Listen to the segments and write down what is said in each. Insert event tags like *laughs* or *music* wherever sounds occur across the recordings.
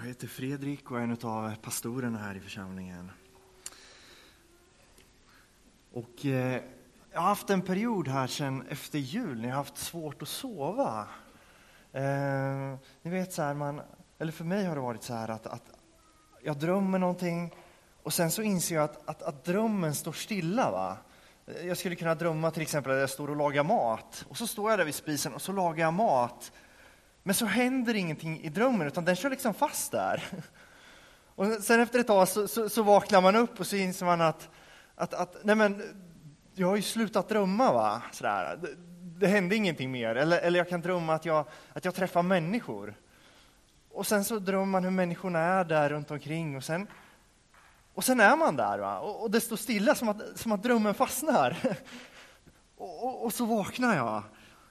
Jag heter Fredrik och är en av pastorerna här i församlingen. Och eh, jag har haft en period här sedan efter jul när jag har haft svårt att sova. Eh, ni vet så här, man, eller för mig har det varit så här att, att jag drömmer någonting och sen så inser jag att, att, att drömmen står stilla. Va? Jag skulle kunna drömma till exempel att jag står och lagar mat och så står jag där vid spisen och så lagar jag mat men så händer ingenting i drömmen, utan den kör liksom fast där. Och sen efter ett tag så, så, så vaknar man upp och så inser man att, att, att nej men, jag har ju slutat drömma. va? Sådär. Det, det hände ingenting mer. Eller, eller jag kan drömma att jag, att jag träffar människor. Och sen så drömmer man hur människorna är där runt omkring och sen, och sen är man där. Va? Och, och det står stilla som att, som att drömmen fastnar. *laughs* Och, och, och så vaknar jag.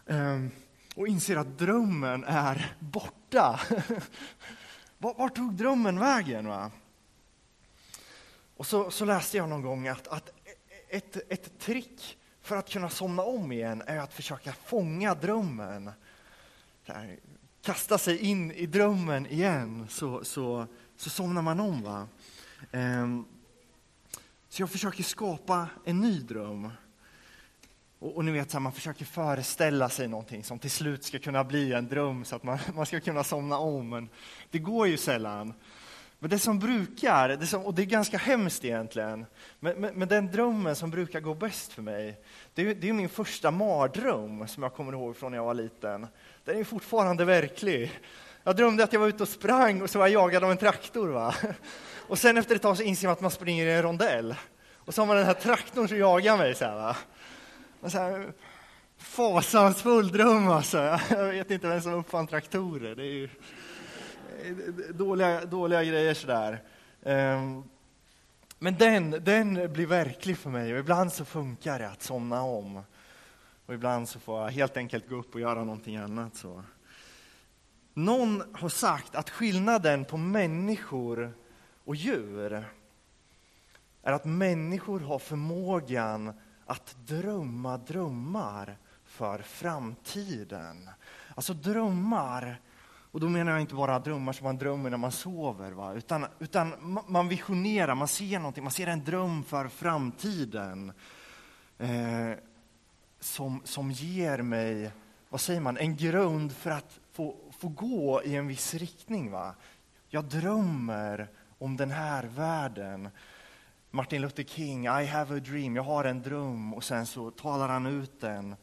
Um, och inser att drömmen är borta. *laughs* Vart tog drömmen vägen? Va? Och så, så läste jag någon gång att, att ett, ett trick för att kunna somna om igen är att försöka fånga drömmen. Här, kasta sig in i drömmen igen, så, så, så somnar man om. Va? Ehm, så jag försöker skapa en ny dröm. Och, och ni vet, så här, man försöker föreställa sig någonting som till slut ska kunna bli en dröm så att man, *laughs* man ska kunna somna om. Men det går ju sällan. Men det som brukar, det som, och det är ganska hemskt egentligen, men, men, men, den drömmen som brukar gå bäst för mig, det är, det är min första mardröm som jag kommer ihåg från när jag var liten. Den är fortfarande verklig. Jag drömde att jag var ute och sprang och så var jag jagad av en traktor. Va? Och sen efter ett tag så inser man att man springer i en rondell. Och så har man den här traktorn som jagar mig. Så här, va? Så här, fasansfull dröm alltså. Jag vet inte vem som uppfann traktorer. Det är ju dåliga, dåliga grejer sådär. Ehm, men den, den blir verklig för mig och ibland så funkar det att somna om. Och ibland så får jag helt enkelt gå upp och göra någonting annat. Så. Någon har sagt att skillnaden på människor och djur är att människor har förmågan att drömma drömmar för framtiden. Alltså drömmar, och då menar jag inte bara drömmar som man drömmer när man sover, va? Utan, utan man visionerar, man ser någonting, man ser en dröm för framtiden. Eh, som, som ger mig, vad säger man, en grund för att få, få gå i en viss riktning. Va? Jag drömmer om den här världen. Martin Luther King, I have a dream, jag har en dröm och sen så talar han ut den.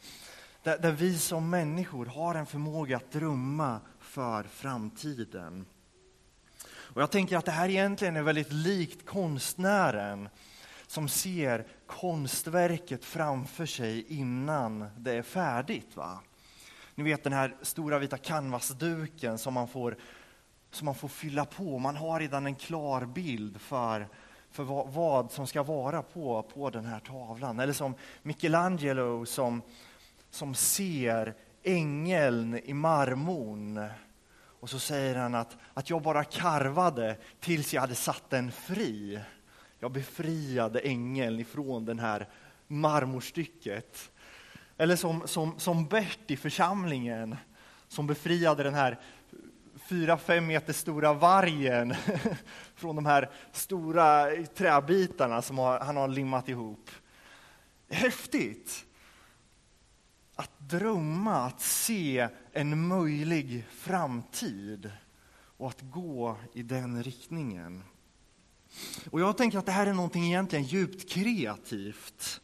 Där, där vi som människor har en förmåga att drömma för framtiden. Och jag tänker att det här egentligen är väldigt likt konstnären som ser konstverket framför sig innan det är färdigt. Va? Ni vet den här stora vita canvasduken som man får, som man får fylla på. Man har redan en klar bild för för vad, vad, som ska vara på, på den här tavlan. Eller som Michelangelo som, som ser ängeln i marmorn. Och så säger han att, att jag bara karvade tills jag hade satt den fri. Jag befriade ängeln ifrån det här marmorstycket. Eller som, som, som Bert i församlingen som befriade den här fyra, fem meter stora vargen *laughs* från de här stora träbitarna som han har limmat ihop. Häftigt! Att drömma, att se en möjlig framtid och att gå i den riktningen. Och Jag tänker att det här är någonting egentligen djupt kreativt.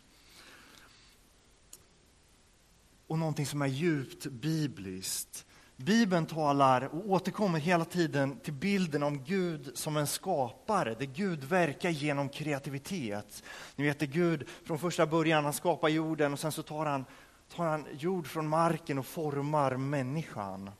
Och någonting som är djupt bibliskt. Bibeln talar och återkommer hela tiden till bilden om Gud som en skapare, där Gud verkar genom kreativitet. Ni vet, det Gud från första början, han skapar jorden och sen så tar han, tar han jord från marken och formar människan.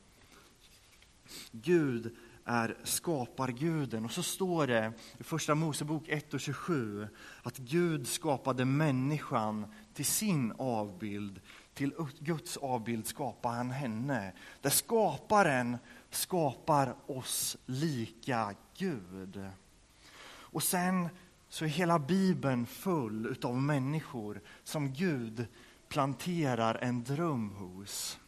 Gud är skaparguden. Och så står det i Första Mosebok 1 och 27 att Gud skapade människan till sin avbild till Guds avbild skapar han henne. Där skaparen skapar oss lika Gud. Och sen så är hela Bibeln full av människor som Gud planterar en dröm hos.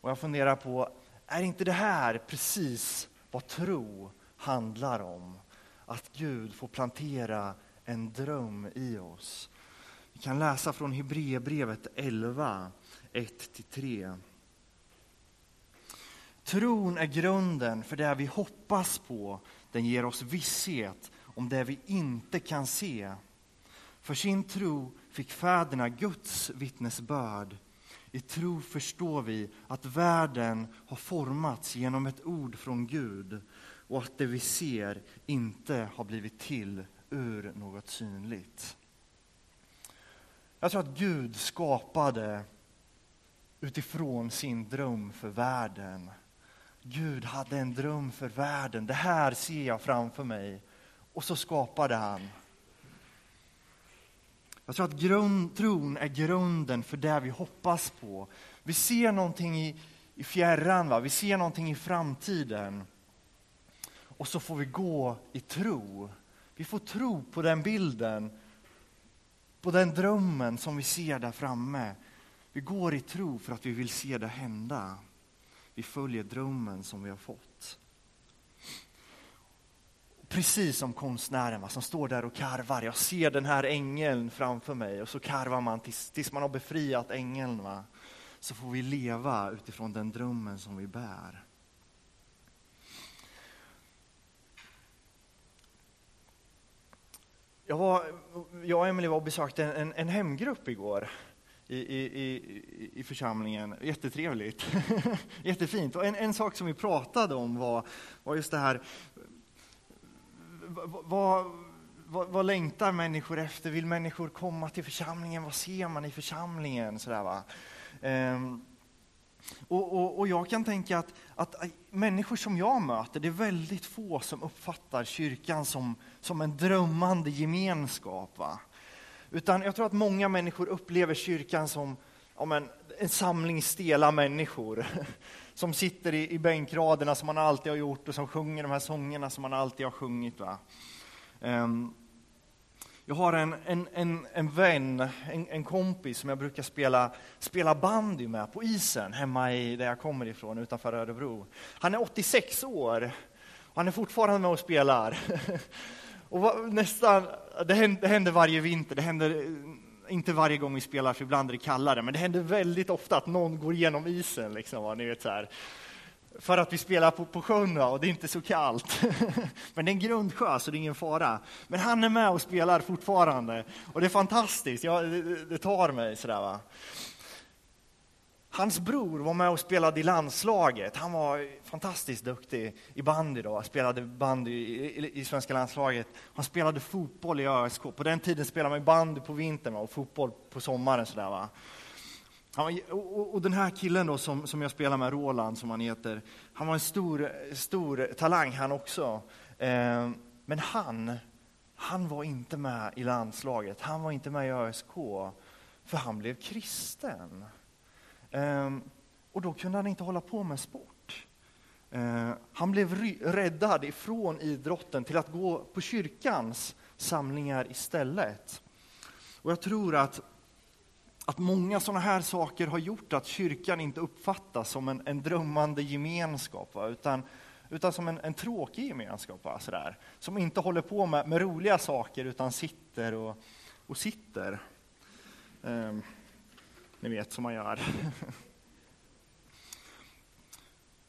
Och jag funderar på, Är inte det här precis vad tro handlar om? Att Gud får plantera en dröm i oss. Vi kan läsa från Hebreerbrevet 11, 1-3. Tron är grunden för det vi hoppas på. Den ger oss visshet om det vi inte kan se. För sin tro fick fäderna Guds vittnesbörd. I tro förstår vi att världen har formats genom ett ord från Gud och att det vi ser inte har blivit till ur något synligt. Jag tror att Gud skapade utifrån sin dröm för världen. Gud hade en dröm för världen. Det här ser jag framför mig. Och så skapade han. Jag tror att grund, tron är grunden för det vi hoppas på. Vi ser någonting i, i fjärran, va? vi ser någonting i framtiden. Och så får vi gå i tro. Vi får tro på den bilden, på den drömmen som vi ser där framme. Vi går i tro för att vi vill se det hända. Vi följer drömmen som vi har fått. Precis som konstnären va, som står där och karvar. Jag ser den här ängeln framför mig och så karvar man tills, tills man har befriat ängeln. Va? Så får vi leva utifrån den drömmen som vi bär. Jag, var, jag och Emelie var och besökte en, en hemgrupp igår i, i, i, i församlingen. Jättetrevligt. *laughs* Jättefint. Och en, en sak som vi pratade om var, var just det här vad, vad, vad, längtar människor efter? Vill människor komma till församlingen? Vad ser man i församlingen? Sådär, va? Ehm, och, och, och, jag kan tänka att, att människor som jag möter, det är väldigt få som uppfattar kyrkan som, som en drömmande gemenskap. Va? Utan jag tror att många människor upplever kyrkan som ja, en, en samling stela människor *laughs* som sitter i, i bänkraderna som man alltid har gjort och som sjunger de här sångerna som man alltid har sjungit. Va? Um, jag har en, en, en, en vän, en, en, kompis som jag brukar spela, spela bandy med på isen hemma i, där jag kommer ifrån, utanför Örebro. Han är 86 år och han är fortfarande med och spelar. *laughs* och nästan, det händer, det händer varje vinter, det händer eh, inte varje gång vi spelar, för ibland är det kallare, men det händer väldigt ofta att någon går igenom isen. Liksom, ni vet, så här. För att vi spelar på, på sjön och det är inte så kallt. *laughs* men det är en grundsjö, så det är ingen fara. Men han är med och spelar fortfarande. Och det är fantastiskt, ja, det, det tar mig. Sådär, va? Hans bror var med och spelade i landslaget. Han var fantastiskt duktig i bandy då, spelade bandy i, i, i svenska landslaget. Han spelade fotboll i ÖSK. På den tiden spelade man bandy på vintern och fotboll på sommaren. Sådär, va? Han, och, och, den här killen då som, som jag spelar med, Roland som han heter, han var en stor, stor talang han också. Eh, men han, han var inte med i landslaget, han var inte med i ÖSK, för han blev kristen. Eh, och då kunde han inte hålla på med sport. Eh, han blev räddad ifrån idrotten till att gå på kyrkans samlingar istället. Och jag tror att, att många sådana här saker har gjort att kyrkan inte uppfattas som en, en drömmande gemenskap, va? utan utan som en, en tråkig gemenskap. Va? Sådär. Som inte håller på med, med roliga saker, utan sitter och, och sitter. Um. Ni vet som man gör. *laughs*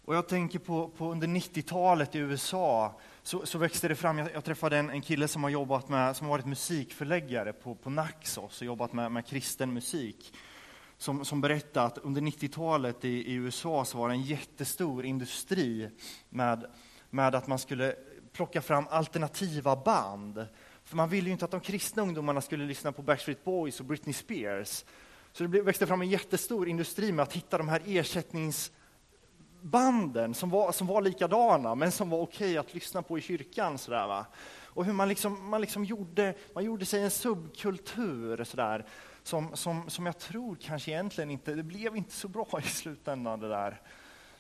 Och jag tänker på, på under 90-talet i USA så, så, växte det fram, jag, jag träffade en, en, kille som har jobbat med, som har varit musikförläggare på, på Naxos och jobbat med, med kristen musik. Som, som berättade att under 90-talet i, i, USA så var det en jättestor industri med, med att man skulle plocka fram alternativa band. För man ville ju inte att de kristna ungdomarna skulle lyssna på Backstreet Boys och Britney Spears. Så det växte fram en jättestor industri med att hitta de här ersättnings banden som var, som var likadana, men som var okej att lyssna på i kyrkan. Sådär, va? Och hur man, liksom, man, liksom gjorde, man gjorde sig en subkultur sådär, som, som, som jag tror kanske egentligen inte, det blev inte så bra i slutändan det där.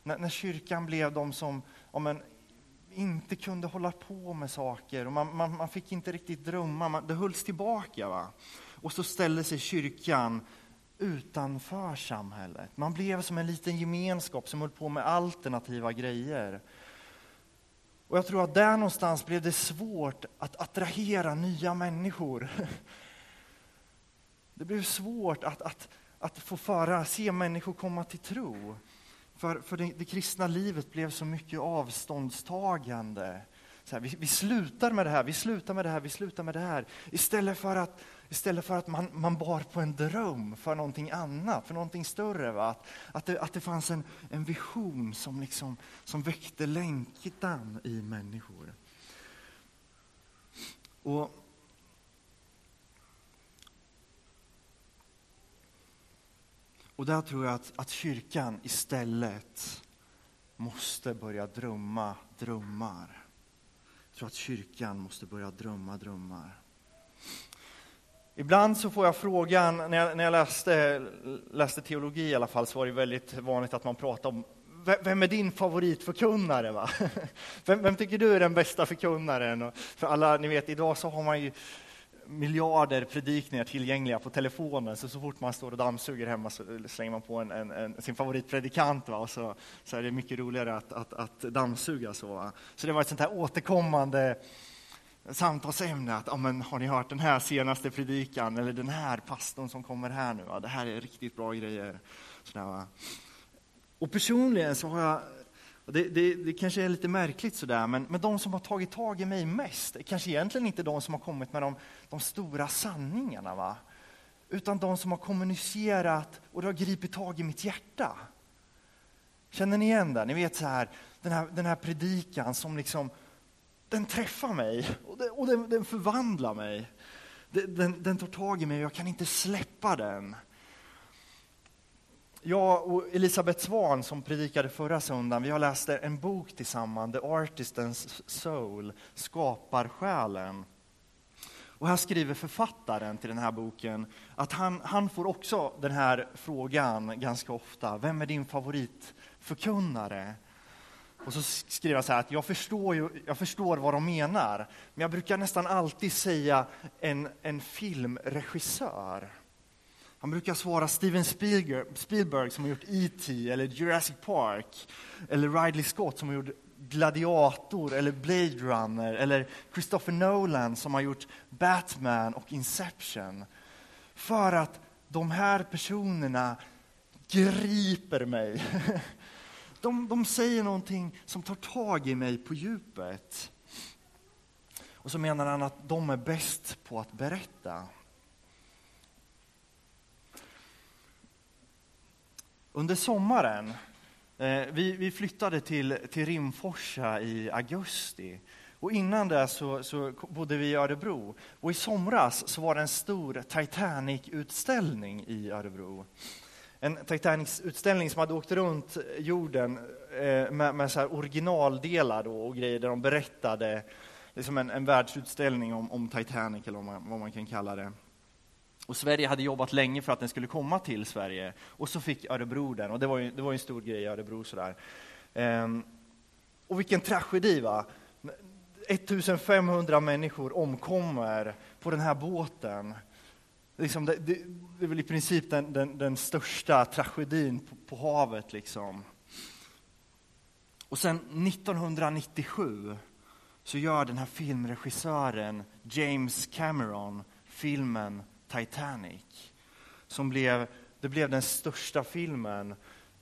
När, när kyrkan blev de som ja, men, inte kunde hålla på med saker och man, man, man fick inte riktigt drömma, man, det hölls tillbaka. Va? Och så ställde sig kyrkan utanför samhället. Man blev som en liten gemenskap som höll på med alternativa grejer. Och jag tror att där någonstans blev det svårt att attrahera nya människor. *laughs* Det blev svårt att, att, att få föra, se människor komma till tro. För, för det, det kristna livet blev så mycket avståndstagande. Så här, vi, vi, slutar med det här, vi slutar med det här, vi slutar med det här. Istället för att, istället för att man, man bar på en dröm för någonting annat, för någonting större. Va? Att, att, det, att det fanns en, en vision som, liksom, som väckte längtan i människor. Och Och där tror jag att, att kyrkan istället måste börja drömma drömmar. Jag tror att kyrkan måste börja drömma drömmar. Ibland så får jag frågan, när jag, när jag läste, läste teologi i alla fall, så var det väldigt vanligt att man pratade om vem är din favoritförkunnare? Va? *laughs* Vem, vem tycker du är den bästa förkunnaren? Och för alla, ni vet, idag så har man ju miljarder predikningar tillgängliga på telefonen, så så fort man står och dammsuger hemma så slänger man på en, en, en sin favoritpredikant va? och så, så är det mycket roligare att, att, att dammsuga. Så, va? så det var ett sånt här återkommande samtalsämne, att ja, men, har ni hört den här senaste predikan, eller den här pastorn som kommer här nu, va? det här är riktigt bra grejer. Sådär, va? Och personligen så har jag det, det, det, kanske är lite märkligt sådär, men, men de som har tagit tag i mig mest är kanske egentligen inte de som har kommit med de, de stora sanningarna, va? utan de som har kommunicerat och det har gripit tag i mitt hjärta. Känner ni igen det? Ni vet så här, den här, den här predikan som liksom, den träffar mig och, det, och den, den, förvandlar mig. Den, den tar tag i mig och jag kan inte släppa den. Jag och Elisabeth Svan som predikade förra söndagen, vi har läst en bok tillsammans, The Artist's Soul, Skapar själen. Och här skriver författaren till den här boken att han, han får också den här frågan ganska ofta. Vem är din favoritförkunnare? Och så skriver han så här att jag förstår, ju, jag förstår vad de menar, men jag brukar nästan alltid säga en, en filmregissör. Han brukar svara Steven Spielberg, Spielberg som har gjort E.T. eller Jurassic Park. Eller Ridley Scott som har gjort Gladiator eller Blade Runner. Eller Christopher Nolan som har gjort Batman och Inception. För att de här personerna griper mig. *laughs* De, de säger någonting som tar tag i mig på djupet. Och så menar han att de är bäst på att berätta. Under sommaren, eh, vi, vi, flyttade till, till Rimforsa i augusti. Och innan det så, så bodde vi i Örebro. Och i somras så var det en stor Titanic-utställning i Örebro. En Titanic-utställning som hade åkt runt jorden eh, med, med så originaldelar då och grejer där de berättade, liksom en, en världsutställning om, om Titanic eller vad man, vad man kan kalla det. Och Sverige hade jobbat länge för att den skulle komma till Sverige. Och så fick Örebro den, och det var ju, det var en stor grej i Örebro. Sådär. Ehm, och vilken tragedi! va? 1500 människor omkommer på den här båten. Liksom det, det, det är väl i princip den, den, den största tragedin på, på, havet. Liksom. Och sen 1997 så gör den här filmregissören James Cameron filmen Titanic. Som blev, det blev den största filmen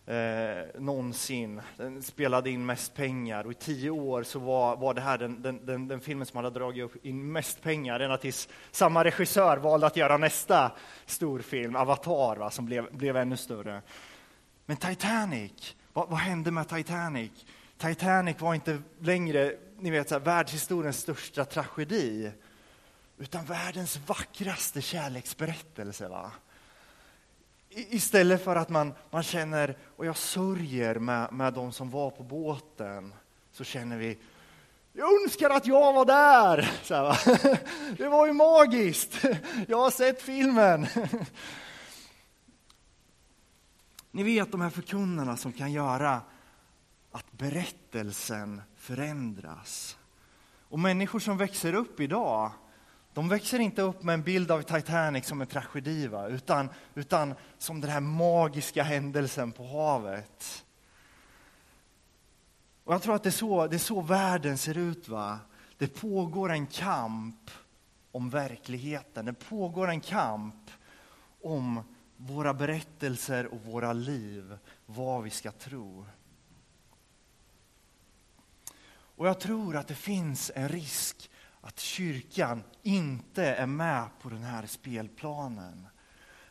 eh, någonsin. Den spelade in mest pengar och i tio år så var, var det här den, den, den, den filmen som hade dragit in mest pengar ända tills samma regissör valde att göra nästa storfilm, Avatar, va, som blev, blev ännu större. Men Titanic, vad, vad hände med Titanic? Titanic var inte längre ni vet, så här, världshistoriens största tragedi utan världens vackraste kärleksberättelse. Va? Istället för att man, man känner, och jag sörjer med, med de som var på båten, så känner vi, jag önskar att jag var där! *laughs* Så här, va? *laughs* Det var ju magiskt! Jag har sett filmen! *laughs* Ni vet de här förkunnarna som kan göra att berättelsen förändras. Och människor som växer upp idag, de växer inte upp med en bild av Titanic som en tragedi, va? Utan, utan som den här magiska händelsen på havet. Och jag tror att det är så, det är så världen ser ut. va? Det pågår en kamp om verkligheten. Det pågår en kamp om våra berättelser och våra liv, vad vi ska tro. Och jag tror att det finns en risk att kyrkan inte är med på den här spelplanen.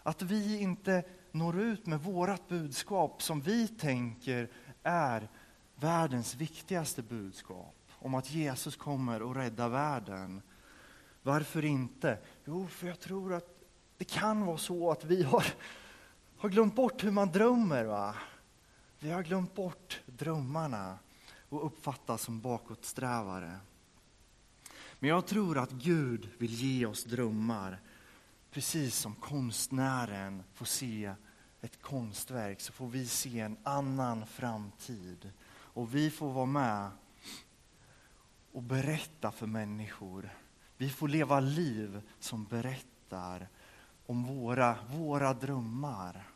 Att vi inte når ut med vårt budskap som vi tänker är världens viktigaste budskap om att Jesus kommer och rädda världen. Varför inte? Jo, för jag tror att det kan vara så att vi har, har glömt bort hur man drömmer. Va? Vi har glömt bort drömmarna och uppfattas som bakåtsträvare. Men jag tror att Gud vill ge oss drömmar. Precis som konstnären får se ett konstverk så får vi se en annan framtid. Och vi får vara med och berätta för människor. Vi får leva liv som berättar om våra, våra drömmar.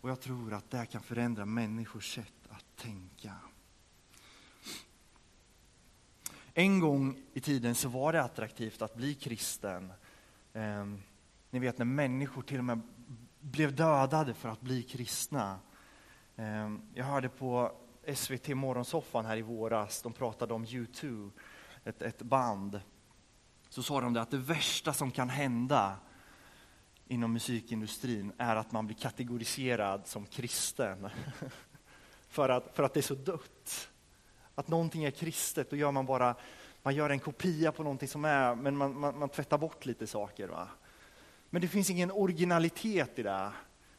Och jag tror att det kan förändra människors sätt att tänka. En gång i tiden så var det attraktivt att bli kristen. Eh, ni vet när människor till och med blev dödade för att bli kristna. Eh, jag hörde på SVT Morgonsoffan här i våras, de pratade om U2, ett, ett band. Så sa de det att det värsta som kan hända inom musikindustrin är att man blir kategoriserad som kristen. *laughs* för, att, för att det är så dött. Att någonting är kristet, då gör man bara man gör en kopia på någonting som är, men man, man, man tvättar bort lite saker. Va? Men det finns ingen originalitet i det.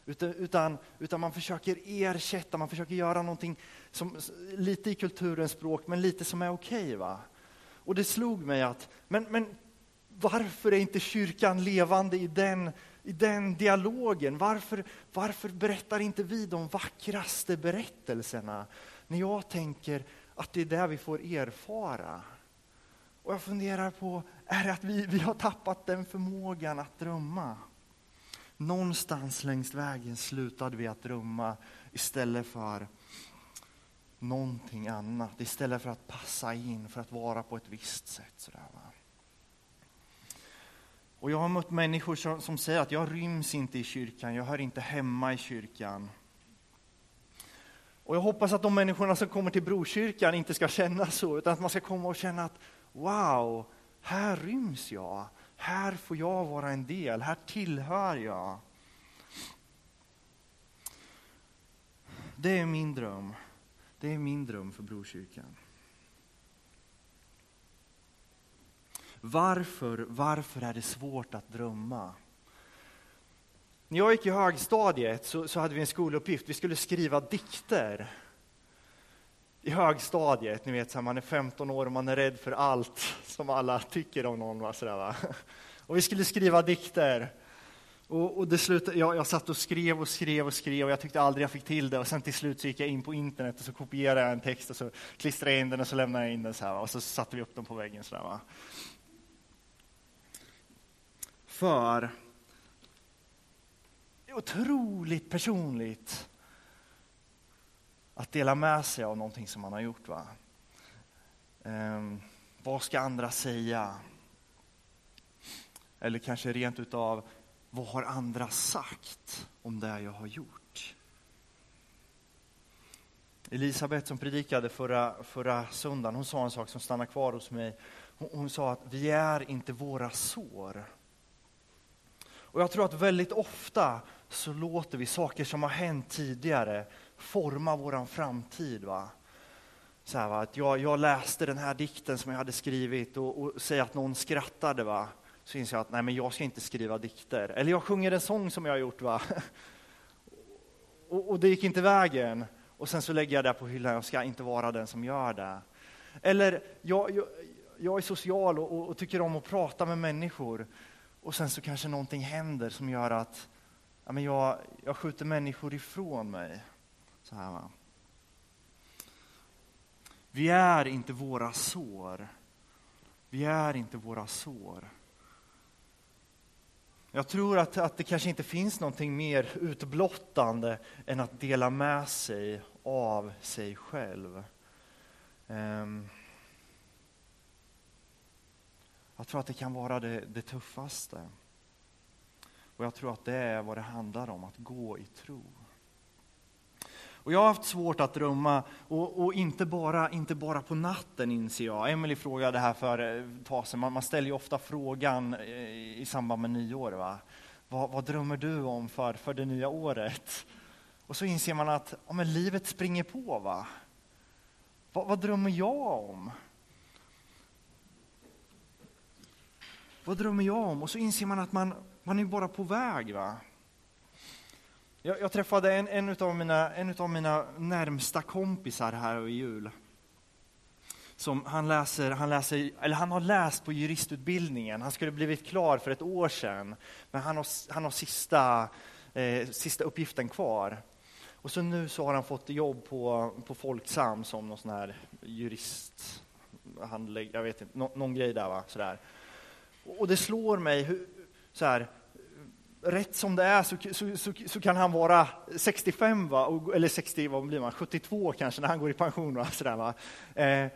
Utan, utan, utan, man försöker ersätta, man försöker göra någonting som, lite i kulturens språk, men lite som är okej. Okay, Och det slog mig att, men, men varför är inte kyrkan levande i den, i den dialogen? Varför, varför berättar inte vi de vackraste berättelserna? När jag tänker att det är det vi får erfara. Och jag funderar på, är det att vi, vi har tappat den förmågan att drömma? Någonstans längs vägen slutade vi att drömma istället för någonting annat. Istället för att passa in, för att vara på ett visst sätt. Sådär, va? Och jag har mött människor som, som säger att jag ryms inte i kyrkan, jag hör inte hemma i kyrkan. Och jag hoppas att de människorna som kommer till Brokyrkan inte ska känna så, utan att man ska komma och känna att wow, här ryms jag. Här får jag vara en del, här tillhör jag. Det är min dröm. Det är min dröm för Brokyrkan. Varför, varför är det svårt att drömma? När jag gick i högstadiet så, så hade vi en skoluppgift. Vi skulle skriva dikter. I högstadiet, ni vet, så här, man är 15 år och man är rädd för allt som alla tycker om någon. Va, sådär, va? Och vi skulle skriva dikter. Och, och det slutade, jag, jag satt och skrev och skrev och skrev och jag tyckte aldrig jag fick till det. Och sen till slut så gick jag in på internet och så kopierade jag en text och så klistrade jag in den och så lämnade jag in den så här. Va? Och så satte vi upp den på väggen. Så där, va? För otroligt personligt att dela med sig av någonting som man har gjort. Va? Um, vad ska andra säga? Eller kanske rent utav, vad har andra sagt om det jag har gjort? Elisabet som predikade förra, förra söndagen, hon sa en sak som stannar kvar hos mig. Hon, hon sa att vi är inte våra sår. Och jag tror att väldigt ofta så låter vi saker som har hänt tidigare forma vår framtid. Va? Så här, va? Att jag, jag läste den här dikten som jag hade skrivit och, och säger att någon skrattade. Va? Så inser jag att nej, men jag ska inte skriva dikter. Eller jag sjunger en sång som jag har gjort. Va? *laughs* Och, och det gick inte vägen. Och sen så lägger jag det på hyllan, jag ska inte vara den som gör det. Eller jag, jag, jag är social och, och, tycker om att prata med människor. Och sen så kanske någonting händer som gör att ja, men jag, jag skjuter människor ifrån mig. Så här, va? Vi är inte våra sår. Vi är inte våra sår. Jag tror att, att det kanske inte finns någonting mer utblottande än att dela med sig av sig själv. Um, jag tror att det kan vara det, det tuffaste. Och jag tror att det är vad det handlar om, att gå i tro. Och jag har haft svårt att drömma, och, och, inte, bara, inte bara på natten inser jag. Emily frågade här för eh, ett tag sedan, man, man ställer ju ofta frågan eh, i, samband med nyår. Va? Vad, vad, drömmer du om för, för det nya året? Och så inser man att ja, men livet springer på. va? Vad, vad drömmer jag om? Vad drömmer jag om? Och så inser man att man, man är bara på väg. va? Jag, jag träffade en, en, av mina, en mina närmsta kompisar här över jul. Som han, läser, han, läser, eller han har läst på juristutbildningen. Han skulle blivit klar för ett år sedan. Men han har, han har sista, eh, sista uppgiften kvar. Och så nu så har han fått jobb på, på Folksam som någon sån här jurist, handlägg, jag vet inte, någon, någon grej där va, sådär. Och det slår mig hur, så här, rätt som det är så, så, så, så, kan han vara 65, va? eller 60, vad blir man, 72 kanske när han går i pension. Va? Sådär, va? Eh,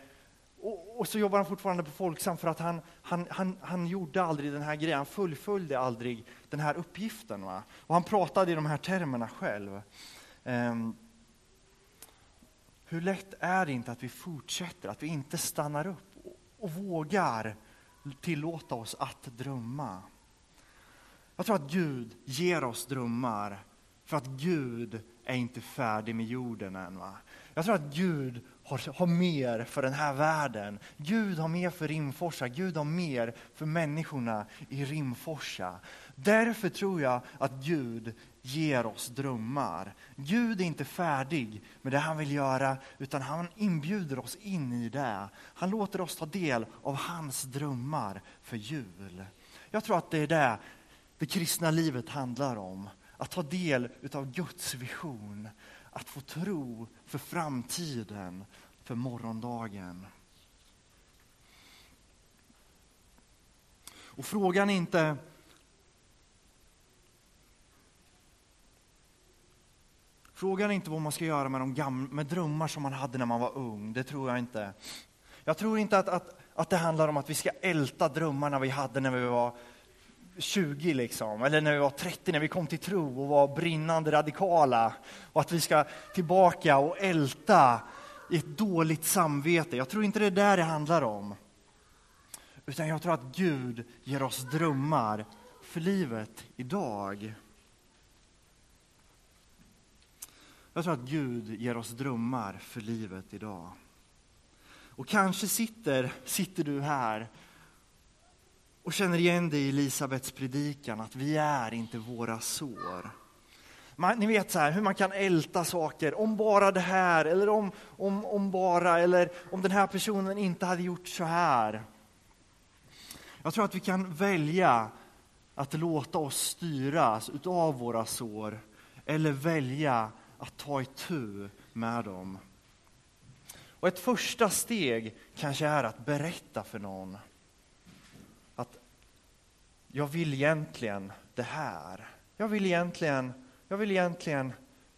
och, och, så jobbar han fortfarande på Folksam för att han, han, han, han gjorde aldrig den här grejen, han fullföljde aldrig den här uppgiften. Va? Och han pratade i de här termerna själv. Eh, hur lätt är det inte att vi fortsätter, att vi inte stannar upp och, och vågar tillåta oss att drömma? Jag tror att Gud ger oss drömmar för att Gud är inte färdig med jorden än. Va? Jag tror att Gud har, har mer för den här världen. Gud har mer för Rimforsa, Gud har mer för människorna i Rimforsa. Därför tror jag att Gud ger oss drömmar. Gud är inte färdig med det han vill göra, utan han inbjuder oss in i det. Han låter oss ta del av hans drömmar för jul. Jag tror att det är det det kristna livet handlar om. Att ta del av Guds vision, att få tro för framtiden, för morgondagen. Och frågan är inte Frågan är inte vad man ska göra med, de gamla, med drömmar som man hade när man var ung. Det tror jag inte. Jag tror inte att, att, att det handlar om att vi ska älta drömmarna vi hade när vi var 20 liksom, eller när vi var 30, när vi kom till tro och var brinnande radikala. Och att vi ska tillbaka och älta i ett dåligt samvete. Jag tror inte det är där det handlar om. Utan jag tror att Gud ger oss drömmar för livet idag. Jag tror att Gud ger oss drömmar för livet idag. Och kanske sitter, sitter du här och känner igen det i Elisabets predikan, att vi är inte våra sår. Man, ni vet så här, hur man kan älta saker, om bara det här, eller om, om, om bara, eller om den här personen inte hade gjort så här. Jag tror att vi kan välja att låta oss styras utav våra sår, eller välja att ta itu med dem. Och ett första steg kanske är att berätta för någon jag vill egentligen det här. Jag vill egentligen, jag vill egentligen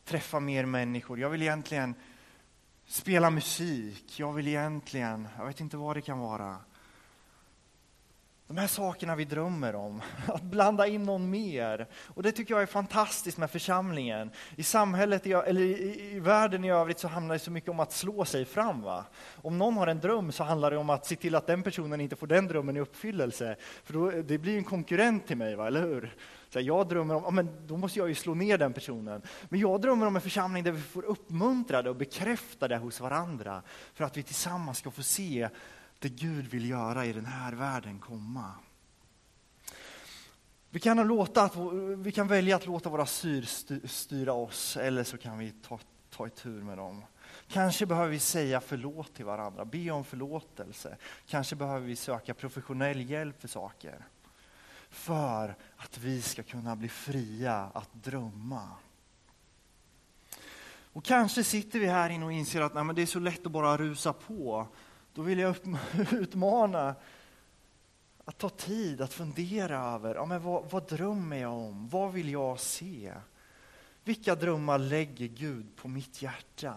träffa mer människor. Jag vill egentligen spela musik. Jag vill egentligen, jag vet inte vad det kan vara. De här sakerna vi drömmer om, *laughs* att blanda in någon mer. Och det tycker jag är fantastiskt med församlingen. I samhället, eller i, i världen i övrigt så handlar det så mycket om att slå sig fram. Va? Om någon har en dröm så handlar det om att se till att den personen inte får den drömmen i uppfyllelse. För då, det blir en konkurrent till mig, va? eller hur? Så jag drömmer om, ja, men då måste jag ju slå ner den personen. Men jag drömmer om en församling där vi får uppmuntra det och bekräfta det hos varandra. För att vi tillsammans ska få se det Gud vill göra i den här världen komma. Vi kan, låta att, vi kan välja att låta våra syr styra oss, eller så kan vi ta, ta tur med dem. Kanske behöver vi säga förlåt till varandra, be om förlåtelse. Kanske behöver vi söka professionell hjälp för saker. För att vi ska kunna bli fria att drömma. Och kanske sitter vi här inne och inser att nej, men det är så lätt att bara rusa på då vill jag *laughs* utmana att ta tid att fundera över ja, men vad, vad drömmer jag om? Vad vill jag se? Vilka drömmar lägger Gud på mitt hjärta?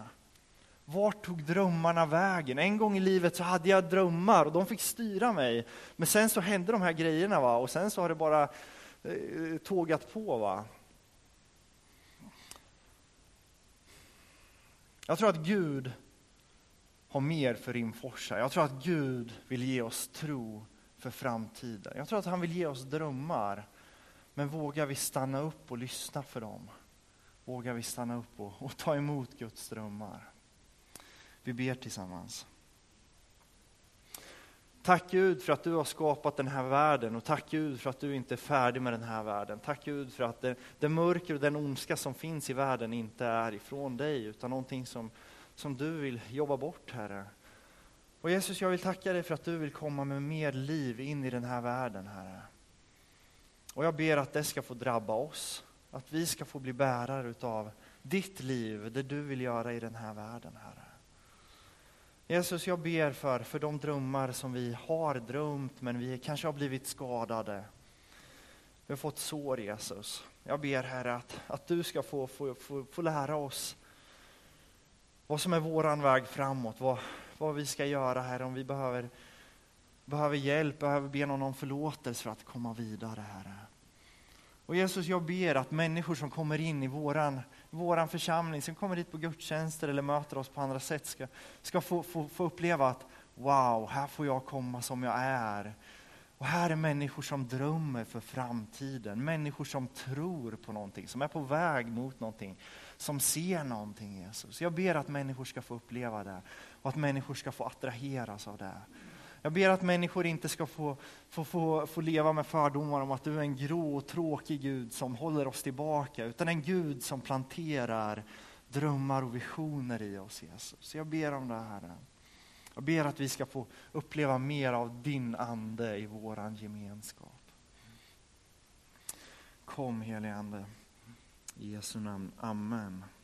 Vart tog drömmarna vägen? En gång i livet så hade jag drömmar och de fick styra mig. Men sen så hände de här grejerna va? och sen så har det bara eh, tågat på. va. Jag tror att Gud har mer för Rimforsa. Jag tror att Gud vill ge oss tro för framtiden. Jag tror att han vill ge oss drömmar. Men vågar vi stanna upp och lyssna för dem? Vågar vi stanna upp och, och ta emot Guds drömmar? Vi ber tillsammans. Tack Gud för att du har skapat den här världen och tack Gud för att du inte är färdig med den här världen. Tack Gud för att det, det mörker och den ondska som finns i världen inte är ifrån dig utan någonting som, som du vill jobba bort Herre. Och Jesus, jag vill tacka dig för att du vill komma med mer liv in i den här världen Herre. Och jag ber att det ska få drabba oss, att vi ska få bli bärare utav ditt liv, det du vill göra i den här världen Herre. Jesus, jag ber för, för de drömmar som vi har drömt, men vi kanske har blivit skadade. Vi har fått sår, Jesus. Jag ber, Herre, att, att du ska få, få, få, få lära oss vad som är våran väg framåt, vad, vad vi ska göra, här om vi behöver, behöver hjälp, behöver be någon om förlåtelse för att komma vidare, Herre. Och Jesus, jag ber att människor som kommer in i våran, våran församling, som kommer hit på gudstjänster eller möter oss på andra sätt, ska, ska få, få, få uppleva att wow, här får jag komma som jag är. Och här är människor som drömmer för framtiden, människor som tror på någonting, som är på väg mot någonting, som ser någonting Jesus. Jag ber att människor ska få uppleva det och att människor ska få attraheras av det. Jag ber att människor inte ska få, få, få, få leva med fördomar om att du är en grå och tråkig Gud som håller oss tillbaka, utan en Gud som planterar drömmar och visioner i oss, Jesus. Jag ber om det, Herre. Jag ber att vi ska få uppleva mer av din ande i våran gemenskap. Kom helige Ande. I Jesu namn. Amen.